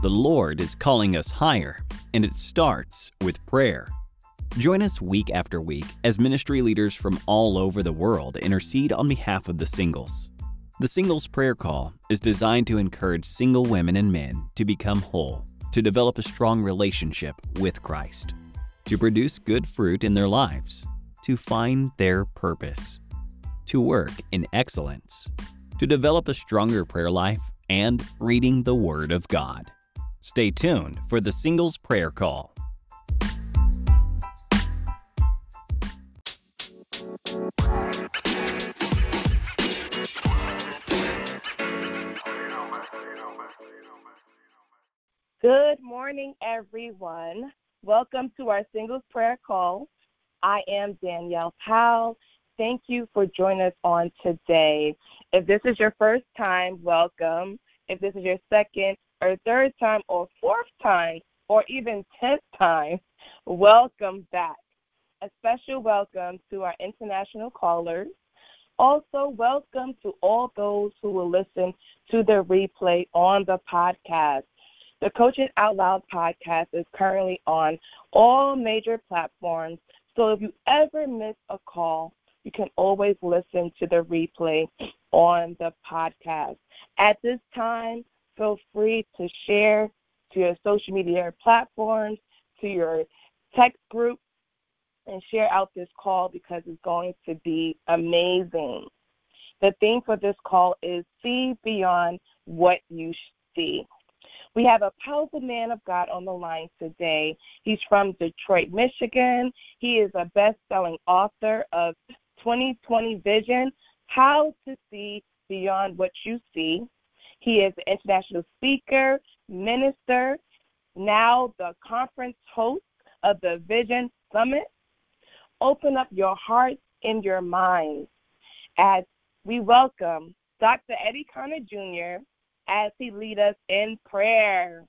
The Lord is calling us higher, and it starts with prayer. Join us week after week as ministry leaders from all over the world intercede on behalf of the singles. The Singles Prayer Call is designed to encourage single women and men to become whole, to develop a strong relationship with Christ, to produce good fruit in their lives, to find their purpose, to work in excellence, to develop a stronger prayer life, and reading the Word of God. Stay tuned for the Singles Prayer Call. Good morning, everyone. Welcome to our Singles Prayer Call. I am Danielle Powell. Thank you for joining us on today. If this is your first time, welcome. If this is your second or third time or fourth time or even tenth time, welcome back. A special welcome to our international callers. Also, welcome to all those who will listen to the replay on the podcast. The Coaching Out Loud podcast is currently on all major platforms, so if you ever miss a call, you can always listen to the replay on the podcast. At this time, feel free to share to your social media platforms, to your text group, and share out this call because it's going to be amazing. The theme for this call is See Beyond What You See. We have a powerful man of God on the line today. He's from Detroit, Michigan. He is a best selling author of 2020 Vision How to See Beyond What You See. He is an international speaker, minister, now the conference host of the Vision Summit. Open up your hearts and your minds as we welcome Dr. Eddie Connor Jr. as he leads us in prayer.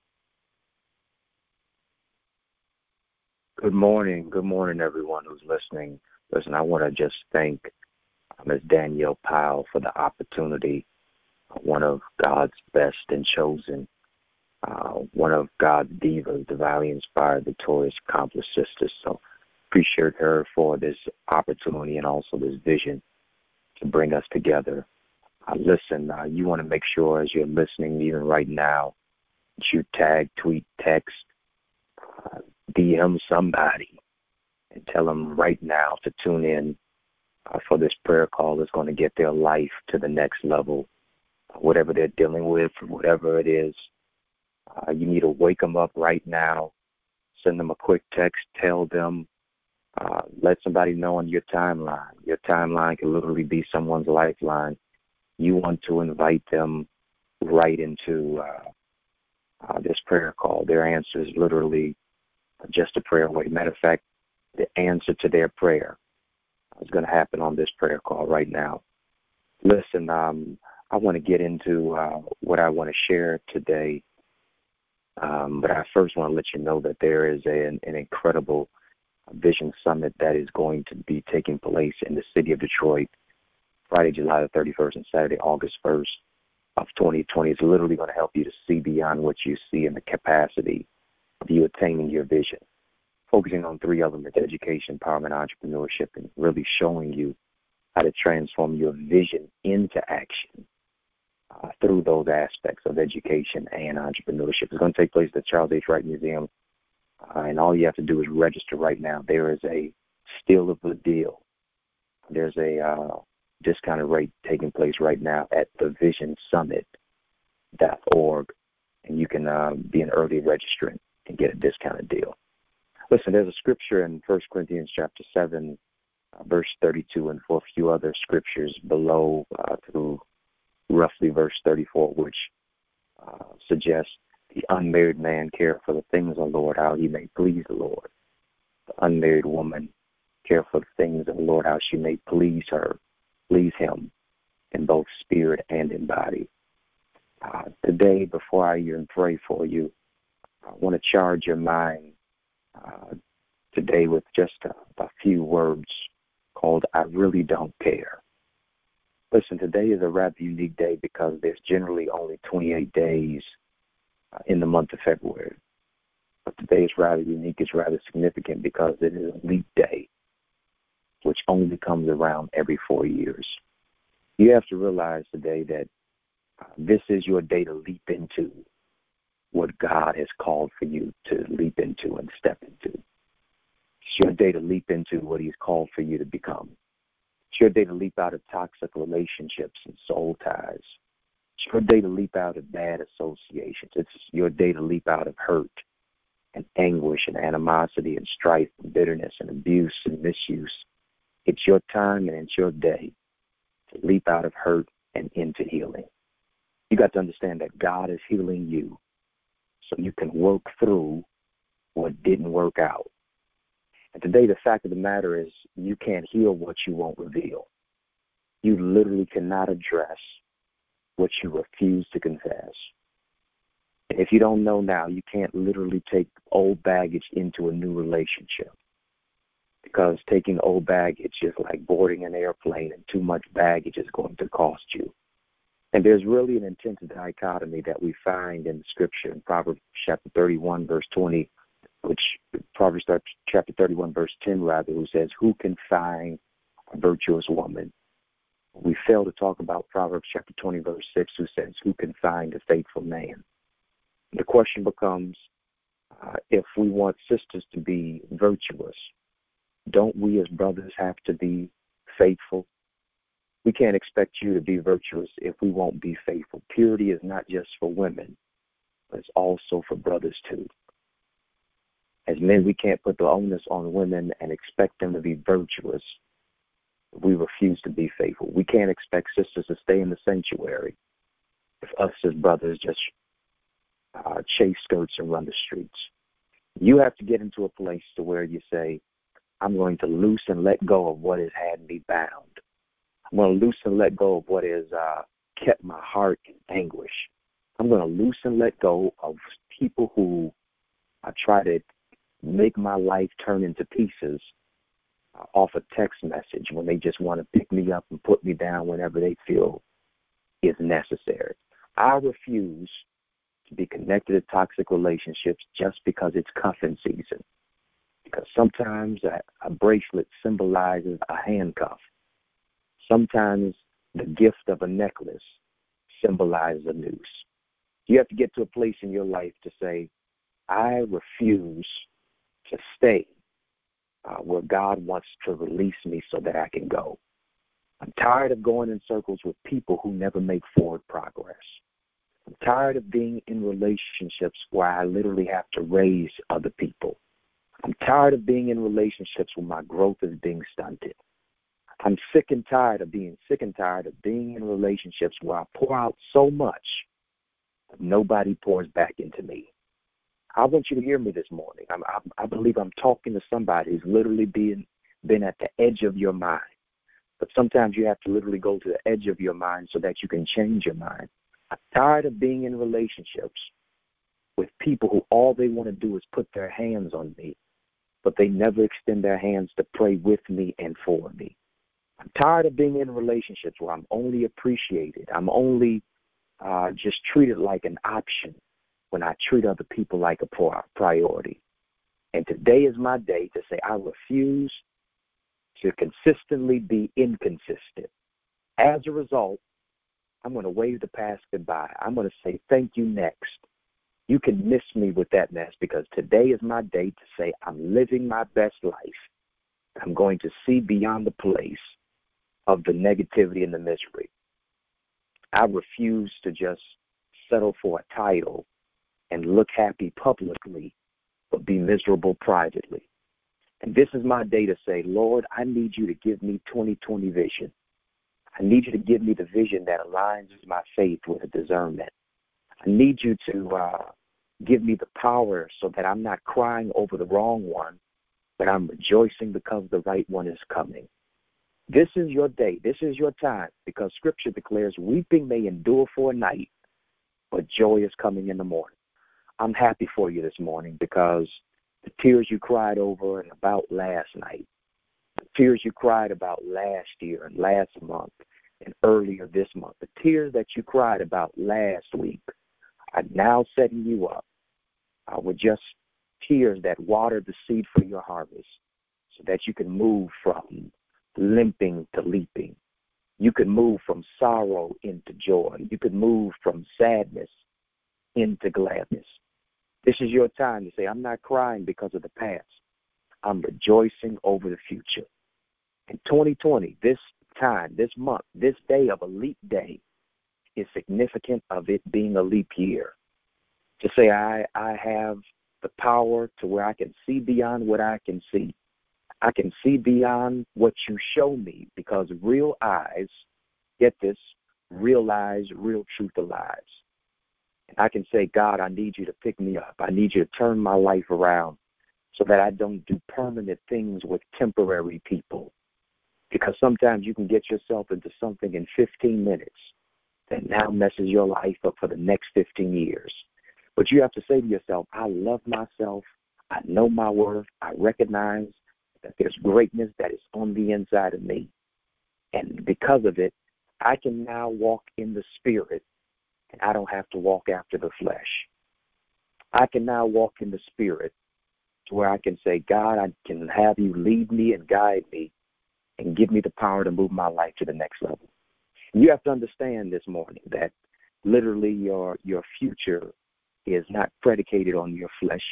Good morning. Good morning, everyone who's listening. Listen, I want to just thank uh, Ms. Danielle Powell for the opportunity, one of God's best and chosen, uh, one of God's divas, divinely inspired, victorious, accomplished sisters. So appreciate her for this opportunity and also this vision to bring us together. Uh, listen, uh, you want to make sure as you're listening, even right now, that you tag, tweet, text, uh, DM somebody and tell them right now to tune in uh, for this prayer call that's going to get their life to the next level. Whatever they're dealing with, whatever it is, uh, you need to wake them up right now. Send them a quick text. Tell them. Uh, let somebody know on your timeline. Your timeline can literally be someone's lifeline. You want to invite them right into uh, uh, this prayer call. Their answer is literally just a prayer away. Matter of fact, the answer to their prayer is going to happen on this prayer call right now. Listen, um, I want to get into uh, what I want to share today, um, but I first want to let you know that there is a, an, an incredible vision summit that is going to be taking place in the city of Detroit Friday, July the 31st, and Saturday, August 1st of 2020. It's literally going to help you to see beyond what you see in the capacity of you attaining your vision. Focusing on three elements education, empowerment, entrepreneurship, and really showing you how to transform your vision into action uh, through those aspects of education and entrepreneurship. It's going to take place at the Charles H. Wright Museum, uh, and all you have to do is register right now. There is a steal of the deal. There's a uh, discounted rate taking place right now at thevisionsummit.org, and you can uh, be an early registrant and get a discounted deal. Listen, there's a scripture in First Corinthians chapter 7, uh, verse 32, and for a few other scriptures below uh, through roughly verse 34, which uh, suggests the unmarried man care for the things of the Lord, how he may please the Lord. The unmarried woman care for the things of the Lord, how she may please her, please him in both spirit and in body. Uh, today, before I even pray for you, I want to charge your mind uh, today with just a, a few words called I Really Don't Care. Listen, today is a rather unique day because there's generally only 28 days uh, in the month of February. But today is rather unique. It's rather significant because it is a leap day, which only comes around every four years. You have to realize today that uh, this is your day to leap into what God has called for you to leap into and step into. It's your day to leap into what He's called for you to become. It's your day to leap out of toxic relationships and soul ties. It's your day to leap out of bad associations. It's your day to leap out of hurt and anguish and animosity and strife and bitterness and abuse and misuse. It's your time and it's your day to leap out of hurt and into healing. You got to understand that God is healing you so you can work through what didn't work out. And today, the fact of the matter is, you can't heal what you won't reveal. You literally cannot address what you refuse to confess. And if you don't know now, you can't literally take old baggage into a new relationship. Because taking old baggage is like boarding an airplane, and too much baggage is going to cost you. And there's really an intense dichotomy that we find in Scripture in Proverbs chapter 31, verse 20, which Proverbs chapter 31, verse 10, rather, who says, Who can find a virtuous woman? We fail to talk about Proverbs chapter 20, verse 6, who says, Who can find a faithful man? The question becomes uh, if we want sisters to be virtuous, don't we as brothers have to be faithful? We can't expect you to be virtuous if we won't be faithful. Purity is not just for women, but it's also for brothers too. As men, we can't put the onus on women and expect them to be virtuous we refuse to be faithful. We can't expect sisters to stay in the sanctuary if us as brothers just uh, chase skirts and run the streets. You have to get into a place to where you say, I'm going to loose and let go of what has had me bound. I'm going to loose and let go of what has uh, kept my heart in anguish. I'm going to loose and let go of people who I try to make my life turn into pieces uh, off a text message when they just want to pick me up and put me down whenever they feel is necessary. I refuse to be connected to toxic relationships just because it's cuffing season. Because sometimes a, a bracelet symbolizes a handcuff. Sometimes the gift of a necklace symbolizes a noose. You have to get to a place in your life to say, I refuse to stay uh, where God wants to release me so that I can go. I'm tired of going in circles with people who never make forward progress. I'm tired of being in relationships where I literally have to raise other people. I'm tired of being in relationships where my growth is being stunted. I'm sick and tired of being sick and tired of being in relationships where I pour out so much, nobody pours back into me. I want you to hear me this morning. I'm, I, I believe I'm talking to somebody who's literally being been at the edge of your mind. But sometimes you have to literally go to the edge of your mind so that you can change your mind. I'm tired of being in relationships with people who all they want to do is put their hands on me, but they never extend their hands to pray with me and for me. I'm tired of being in relationships where I'm only appreciated. I'm only uh, just treated like an option when I treat other people like a priority. And today is my day to say I refuse to consistently be inconsistent. As a result, I'm going to wave the past goodbye. I'm going to say thank you next. You can miss me with that mess because today is my day to say I'm living my best life. I'm going to see beyond the place of the negativity and the misery. I refuse to just settle for a title and look happy publicly, but be miserable privately. And this is my day to say, Lord, I need you to give me 2020 vision. I need you to give me the vision that aligns my faith with a discernment. I need you to uh, give me the power so that I'm not crying over the wrong one, but I'm rejoicing because the right one is coming. This is your day. This is your time because Scripture declares weeping may endure for a night, but joy is coming in the morning. I'm happy for you this morning because the tears you cried over and about last night, the tears you cried about last year and last month and earlier this month, the tears that you cried about last week I'm now setting you up uh, with just tears that water the seed for your harvest so that you can move from limping to leaping. You can move from sorrow into joy. You can move from sadness into gladness. This is your time to say, I'm not crying because of the past. I'm rejoicing over the future. In 2020, this time, this month, this day of a leap day is significant of it being a leap year. To say I, I have the power to where I can see beyond what I can see. I can see beyond what you show me because real eyes, get this, real eyes, real truth alive. And I can say, God, I need you to pick me up. I need you to turn my life around so that I don't do permanent things with temporary people. Because sometimes you can get yourself into something in 15 minutes that now messes your life up for the next 15 years. But you have to say to yourself, I love myself. I know my worth. I recognize that there's greatness that is on the inside of me. And because of it, I can now walk in the spirit and I don't have to walk after the flesh. I can now walk in the spirit to where I can say, God, I can have you lead me and guide me and give me the power to move my life to the next level. You have to understand this morning that literally your your future is not predicated on your flesh.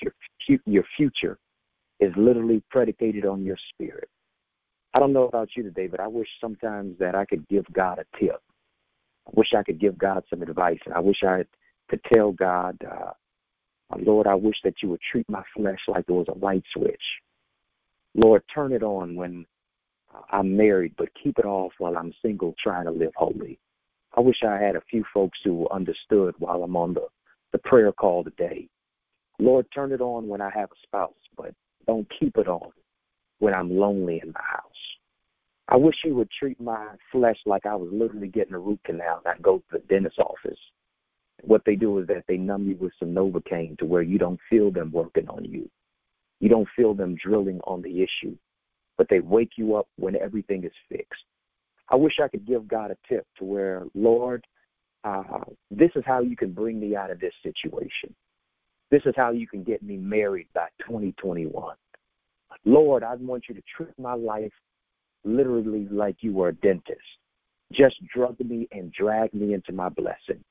Your your future is literally predicated on your spirit. I don't know about you today, but I wish sometimes that I could give God a tip. I wish I could give God some advice, and I wish I could tell God, uh, Lord, I wish that you would treat my flesh like it was a light switch. Lord, turn it on when I'm married, but keep it off while I'm single, trying to live holy. I wish I had a few folks who understood while I'm on the, the prayer call today. Lord, turn it on when I have a spouse, but don't keep it on when I'm lonely in my house. I wish you would treat my flesh like I was literally getting a root canal I go to the dentist's office. What they do is that they numb you with some Novocaine to where you don't feel them working on you. You don't feel them drilling on the issue but they wake you up when everything is fixed. I wish I could give God a tip to where, Lord, uh, this is how you can bring me out of this situation. This is how you can get me married by 2021. Lord, I want you to treat my life literally like you were a dentist. Just drug me and drag me into my blessing.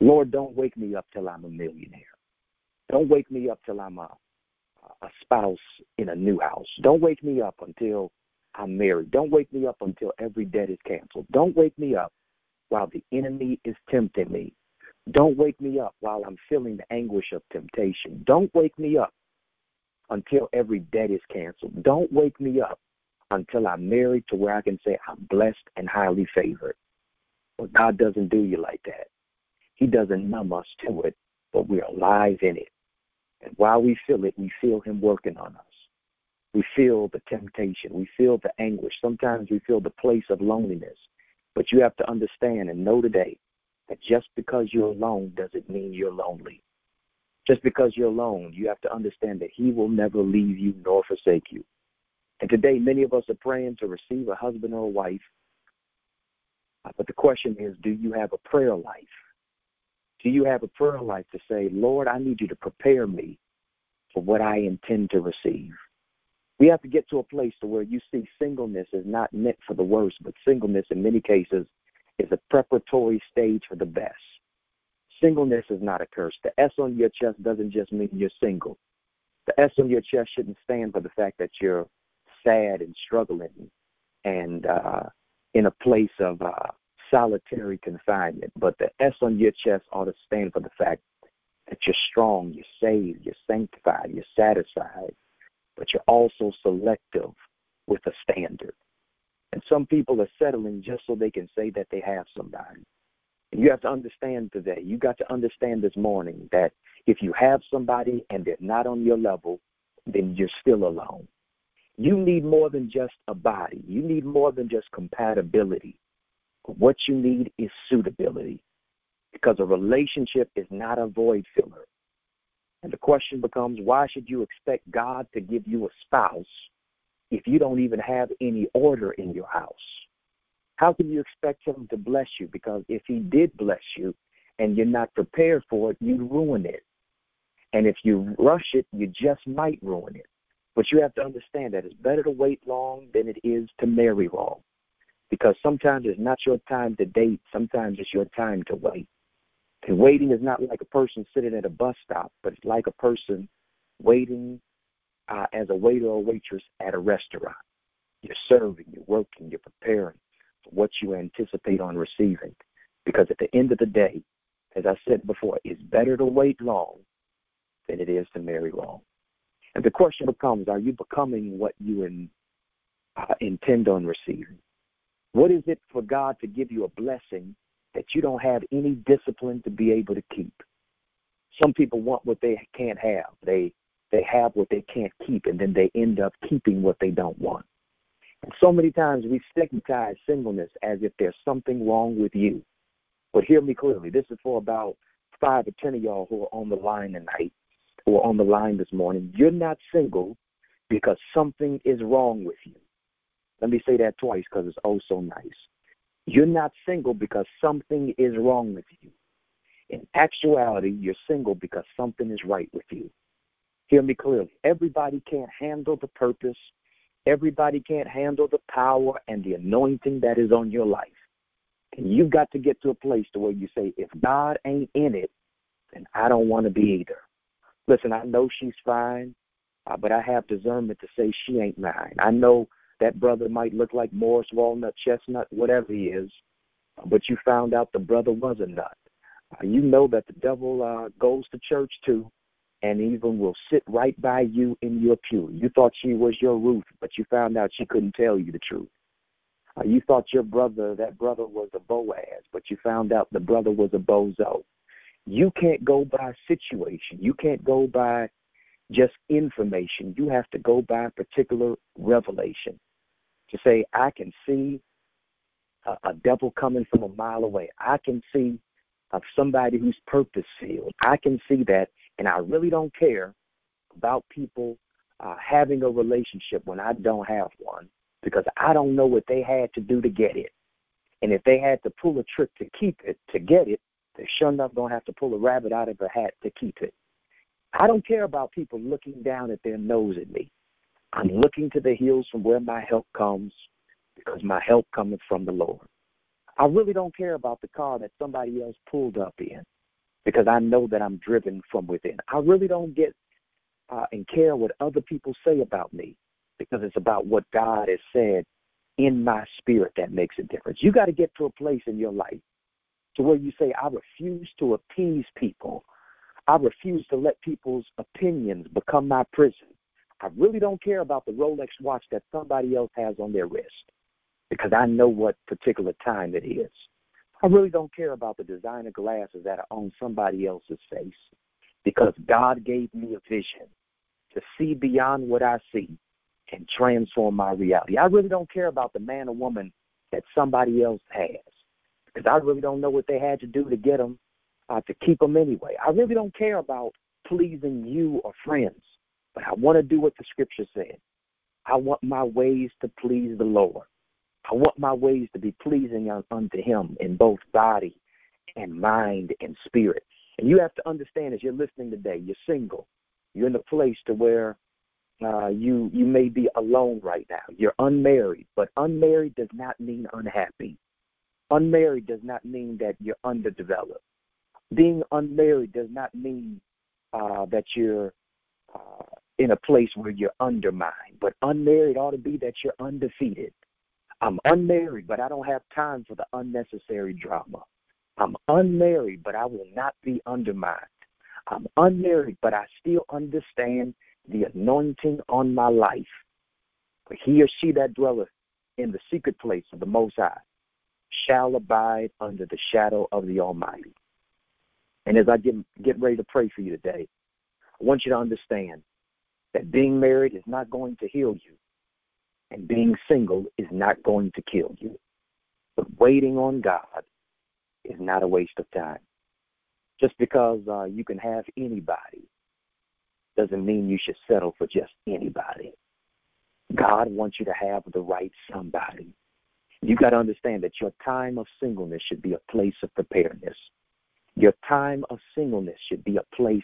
Lord, don't wake me up till I'm a millionaire. Don't wake me up till I'm a, a spouse in a new house. Don't wake me up until I'm married. Don't wake me up until every debt is canceled. Don't wake me up while the enemy is tempting me. Don't wake me up while I'm feeling the anguish of temptation. Don't wake me up until every debt is canceled. Don't wake me up until I'm married to where I can say I'm blessed and highly favored. But God doesn't do you like that. He doesn't numb us to it, but we're alive in it. And while we feel it, we feel Him working on us. We feel the temptation. We feel the anguish. Sometimes we feel the place of loneliness. But you have to understand and know today that just because you're alone doesn't mean you're lonely. Just because you're alone, you have to understand that He will never leave you nor forsake you. And today, many of us are praying to receive a husband or a wife. Uh, but the question is do you have a prayer life? Do you have a prayer life to say, Lord, I need you to prepare me for what I intend to receive? We have to get to a place to where you see singleness is not meant for the worst, but singleness in many cases is a preparatory stage for the best. Singleness is not a curse. The S on your chest doesn't just mean you're single. The S on your chest shouldn't stand for the fact that you're sad and struggling and uh, in a place of uh, solitary confinement, but the S on your chest ought to stand for the fact that you're strong, you're saved, you're sanctified, you're satisfied, but you're also selective with a standard. And some people are settling just so they can say that they have somebody. And you have to understand today, you got to understand this morning that if you have somebody and they're not on your level, then you're still alone. You need more than just a body. You need more than just compatibility. What you need is suitability because a relationship is not a void filler. And the question becomes why should you expect God to give you a spouse if you don't even have any order in your house? How can you expect Him to bless you? Because if He did bless you and you're not prepared for it, you'd ruin it. And if you rush it, you just might ruin it. But you have to understand that it's better to wait long than it is to marry long. Because sometimes it's not your time to date, sometimes it's your time to wait. And waiting is not like a person sitting at a bus stop, but it's like a person waiting uh, as a waiter or waitress at a restaurant. You're serving, you're working, you're preparing for what you anticipate on receiving. Because at the end of the day, as I said before, it's better to wait long than it is to marry long. And the question becomes are you becoming what you in, uh, intend on receiving? What is it for God to give you a blessing that you don't have any discipline to be able to keep? Some people want what they can't have. They they have what they can't keep, and then they end up keeping what they don't want. And so many times we stigmatize singleness as if there's something wrong with you. But hear me clearly. This is for about five or ten of y'all who are on the line tonight or on the line this morning. You're not single because something is wrong with you. Let me say that twice because it's oh so nice. You're not single because something is wrong with you. In actuality, you're single because something is right with you. Hear me clearly. Everybody can't handle the purpose. Everybody can't handle the power and the anointing that is on your life. And you've got to get to a place to where you say, if God ain't in it, then I don't want to be either. Listen, I know she's fine, uh, but I have discernment to say she ain't mine. I know that brother might look like Morris Walnut, Chestnut, whatever he is, but you found out the brother was a nut. Uh, you know that the devil uh, goes to church too, and even will sit right by you in your pew. You thought she was your Ruth, but you found out she couldn't tell you the truth. Uh, you thought your brother, that brother was a Boaz, but you found out the brother was a bozo. You can't go by situation. You can't go by just information. You have to go by particular revelation to say, I can see a, a devil coming from a mile away. I can see of somebody who's purpose filled. I can see that, and I really don't care about people uh, having a relationship when I don't have one because I don't know what they had to do to get it. And if they had to pull a trick to keep it, to get it, they're sure enough to have to pull a rabbit out of a hat to keep it. I don't care about people looking down at their nose at me. I'm looking to the hills from where my help comes because my help cometh from the Lord. I really don't care about the car that somebody else pulled up in because I know that I'm driven from within. I really don't get uh, and care what other people say about me because it's about what God has said in my spirit that makes a difference. You got to get to a place in your life to where you say, I refuse to appease people. I refuse to let people's opinions become my prison. I really don't care about the Rolex watch that somebody else has on their wrist because I know what particular time it is. I really don't care about the designer glasses that are on somebody else's face because God gave me a vision to see beyond what I see and transform my reality. I really don't care about the man or woman that somebody else has because I really don't know what they had to do to get them, uh, to keep them anyway. I really don't care about pleasing you or friends, but I want to do what the scripture said. I want my ways to please the Lord. I want my ways to be pleasing unto Him in both body and mind and spirit. And you have to understand as you're listening today, you're single. You're in a place to where uh, you you may be alone right now. You're unmarried, but unmarried does not mean unhappy. Unmarried does not mean that you're underdeveloped. Being unmarried does not mean uh, that you're uh, in a place where you're undermined. But unmarried ought to be that you're undefeated. I'm unmarried, but I don't have time for the unnecessary drama. I'm unmarried, but I will not be undermined. I'm unmarried, but I still understand the anointing on my life. For he or she that dwelleth in the secret place of the Most High shall abide under the shadow of the Almighty. And as I get, get ready to pray for you today, I want you to understand that being married is not going to heal you, and being single is not going to kill you. But waiting on God is not a waste of time. Just because uh, you can have anybody doesn't mean you should settle for just anybody. God wants you to have the right somebody. You got to understand that your time of singleness should be a place of preparedness. Your time of singleness should be a place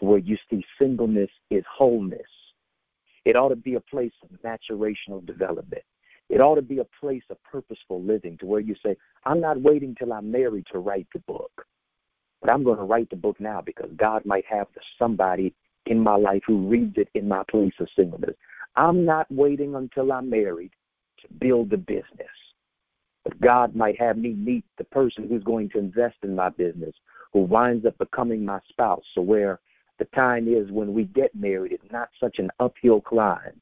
where you see singleness is wholeness. It ought to be a place of maturational development. It ought to be a place of purposeful living to where you say, I'm not waiting till I'm married to write the book, but I'm going to write the book now because God might have somebody in my life who reads it in my place of singleness. I'm not waiting until I'm married to build the business. But God might have me meet the person who's going to invest in my business, who winds up becoming my spouse. So, where the time is when we get married, it's not such an uphill climb,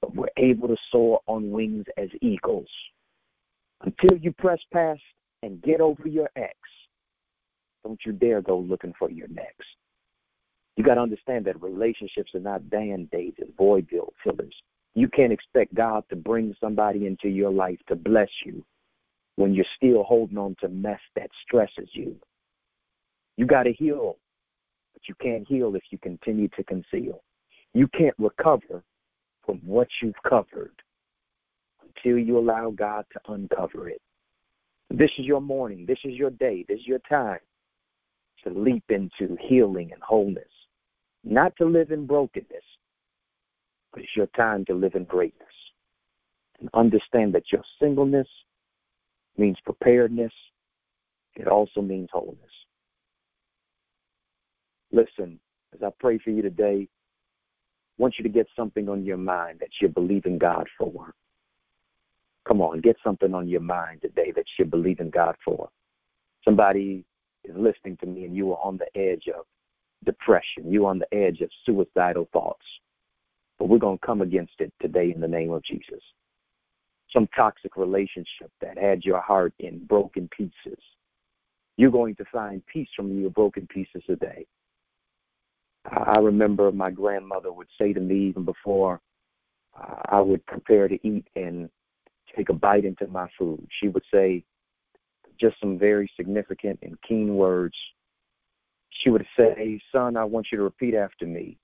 but we're able to soar on wings as eagles. Until you press past and get over your ex, don't you dare go looking for your next. You got to understand that relationships are not band aids and void fillers. You can't expect God to bring somebody into your life to bless you when you're still holding on to mess that stresses you. You got to heal, but you can't heal if you continue to conceal. You can't recover from what you've covered until you allow God to uncover it. This is your morning. This is your day. This is your time to leap into healing and wholeness, not to live in brokenness, but it's your time to live in greatness. And understand that your singleness means preparedness, it also means wholeness. Listen, as I pray for you today, I want you to get something on your mind that you're believing God for. Come on, get something on your mind today that you're believing God for. Somebody is listening to me and you are on the edge of depression, you're on the edge of suicidal thoughts. But we're going to come against it today in the name of Jesus some toxic relationship that had your heart in broken pieces. You're going to find peace from your broken pieces today. I remember my grandmother would say to me even before uh, I would prepare to eat and take a bite into my food, she would say just some very significant and keen words. She would say, Son, I want you to repeat after me.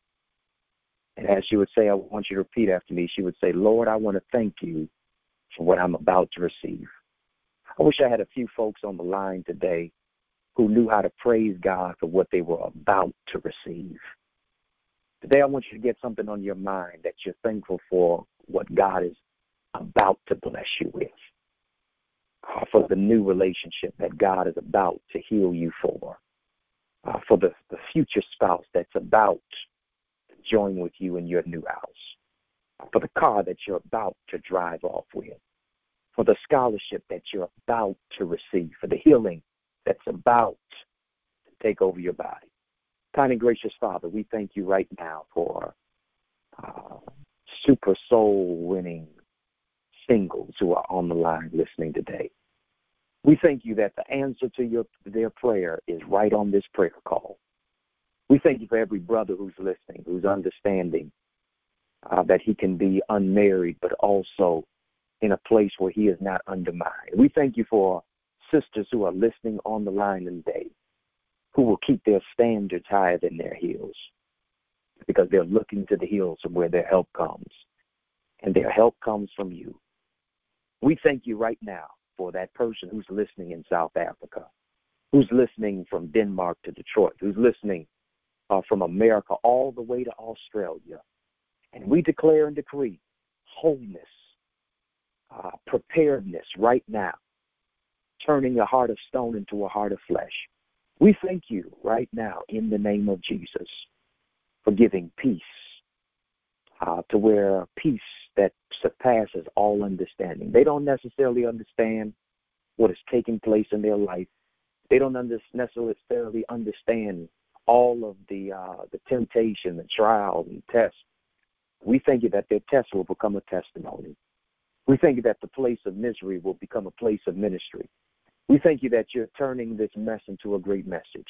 And as she would say, I want you to repeat after me, she would say, Lord, I want to thank you for what I'm about to receive. I wish I had a few folks on the line today who knew how to praise God for what they were about to receive. Today, I want you to get something on your mind that you're thankful for what God is about to bless you with, uh, for the new relationship that God is about to heal you for, uh, for the, the future spouse that's about to join with you in your new house, for the car that you're about to drive off with, for the scholarship that you're about to receive, for the healing that's about to take over your body. Kind and gracious Father, we thank you right now for uh, super soul winning singles who are on the line listening today. We thank you that the answer to your their prayer is right on this prayer call. We thank you for every brother who's listening, who's understanding uh, that he can be unmarried, but also in a place where he is not undermined. We thank you for sisters who are listening on the line today, who will keep their standards higher than their heels because they're looking to the hills of where their help comes. And their help comes from you. We thank you right now for that person who's listening in South Africa, who's listening from Denmark to Detroit, who's listening uh, from America all the way to Australia. And we declare and decree wholeness uh, preparedness right now, turning a heart of stone into a heart of flesh. We thank you right now in the name of Jesus for giving peace uh, to where peace that surpasses all understanding. They don't necessarily understand what is taking place in their life. They don't under- necessarily understand all of the uh, the temptation, the trials, and tests. We thank you that their test will become a testimony. We thank you that the place of misery will become a place of ministry. We thank you that you're turning this mess into a great message.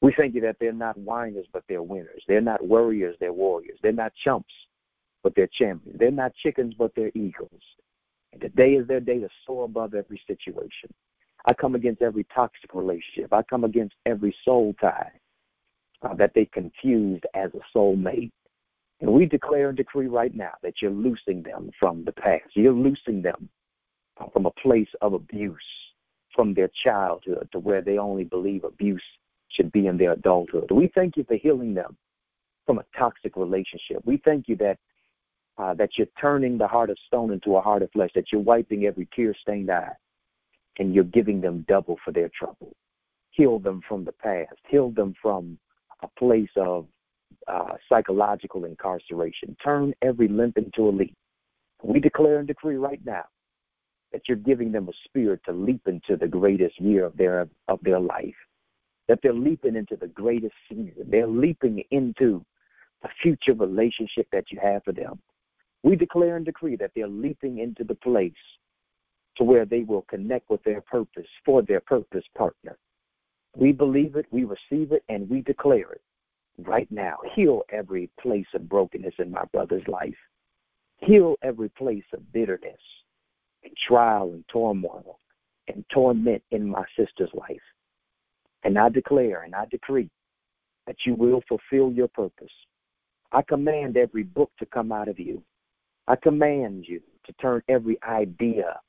We thank you that they're not whiners, but they're winners. They're not warriors, they're warriors. They're not chumps, but they're champions. They're not chickens, but they're eagles. And today is their day to soar above every situation. I come against every toxic relationship. I come against every soul tie uh, that they confused as a soulmate. And we declare and decree right now that you're loosing them from the past. You're loosing them from a place of abuse. from their childhood to where they only believe abuse should be in their adulthood. We thank you for healing them from a toxic relationship. We thank you that uh, that you're turning the heart of stone into a heart of flesh, that you're wiping every tear stained eye, and you're giving them double for their trouble. Heal them from the past, heal them from a place of uh, psychological incarceration. Turn every limp into a leap. We declare and decree right now that you're giving them a spirit to leap into the greatest year of their of their life. That they're leaping into the greatest season. They're leaping into the future relationship that you have for them. We declare and decree that they're leaping into the place to where they will connect with their purpose for their purpose partner. We believe it, we receive it, and we declare it right now. Heal every place of brokenness in my brother's life. Heal every place of bitterness and trial and turmoil and torment in my sister's life. And I declare and I decree that you will fulfill your purpose. I command every book to come out of you. I command you to turn every idea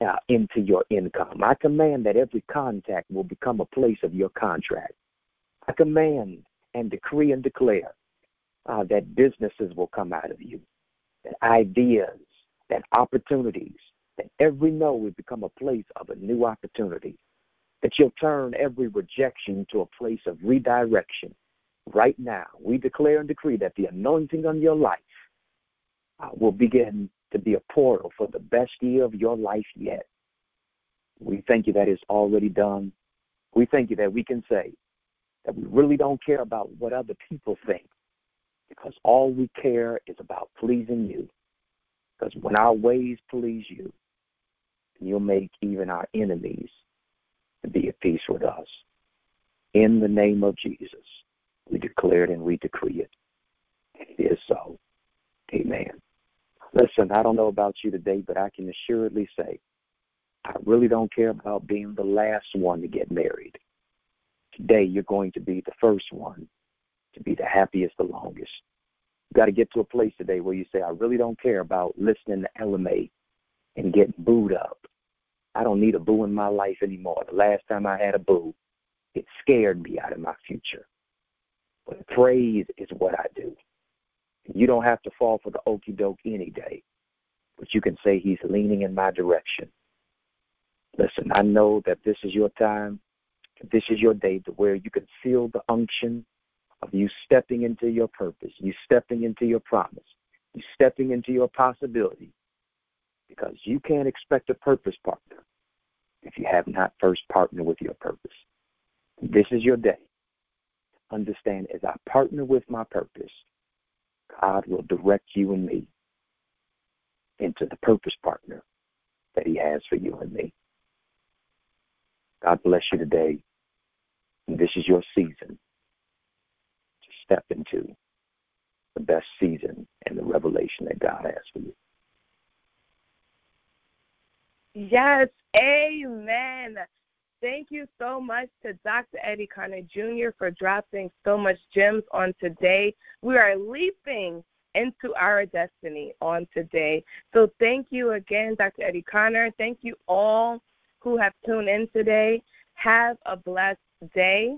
uh, into your income. I command that every contact will become a place of your contract. I command and decree and declare uh, that businesses will come out of you, that ideas, that opportunities, that every no will become a place of a new opportunity, that you'll turn every rejection to a place of redirection. Right now, we declare and decree that the anointing on your life uh, will begin to be a portal for the best year of your life yet. We thank you that it's already done. We thank you that we can say that we really don't care about what other people think because all we care is about pleasing you. Because when our ways please you, you'll make even our enemies to be at peace with us. In the name of Jesus, we declare it and we decree it. It is so. Amen. Listen, I don't know about you today, but I can assuredly say I really don't care about being the last one to get married. Today, you're going to be the first one to be the happiest the longest. You've got to get to a place today where you say, I really don't care about listening to Ella Mai and getting booed up. I don't need a boo in my life anymore. The last time I had a boo, it scared me out of my future. But praise is what I do. You don't have to fall for the okey doke any day, but you can say he's leaning in my direction. Listen, I know that this is your time. This is your day to where you can feel the unction of you stepping into your purpose, you stepping into your promise, you stepping into your possibility. Because you can't expect a purpose partner if you have not first partnered with your purpose. This is your day. Understand as I partner with my purpose, God will direct you and me into the purpose partner that He has for you and me. God bless you today. Is your season to step into the best season and the revelation that God has for you. Yes, amen. Thank you so much to Dr. Eddie Connor Jr. for dropping so much gems on today. We are leaping into our destiny on today. So thank you again, Dr. Eddie Connor. Thank you all who have tuned in today. Have a blessed day.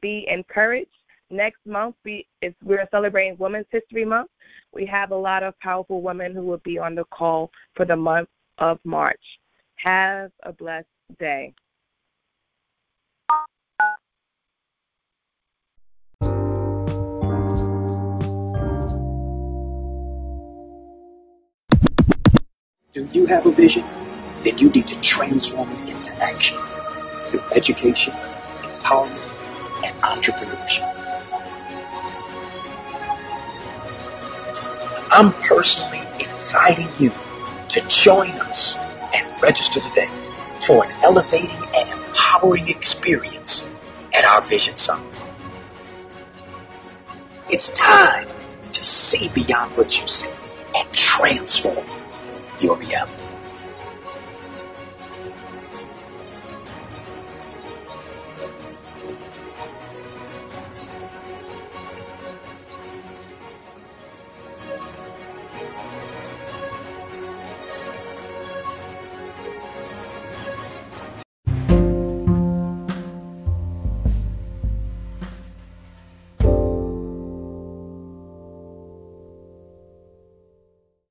Be encouraged. Next month we is we're celebrating Women's History Month. We have a lot of powerful women who will be on the call for the month of March. Have a blessed day. Do you have a vision? Then you need to transform it into action through education, empowerment, and entrepreneurship. I'm personally inviting you to join us and register today for an elevating and empowering experience at our Vision Summit. It's time to see beyond what you see and transform your reality.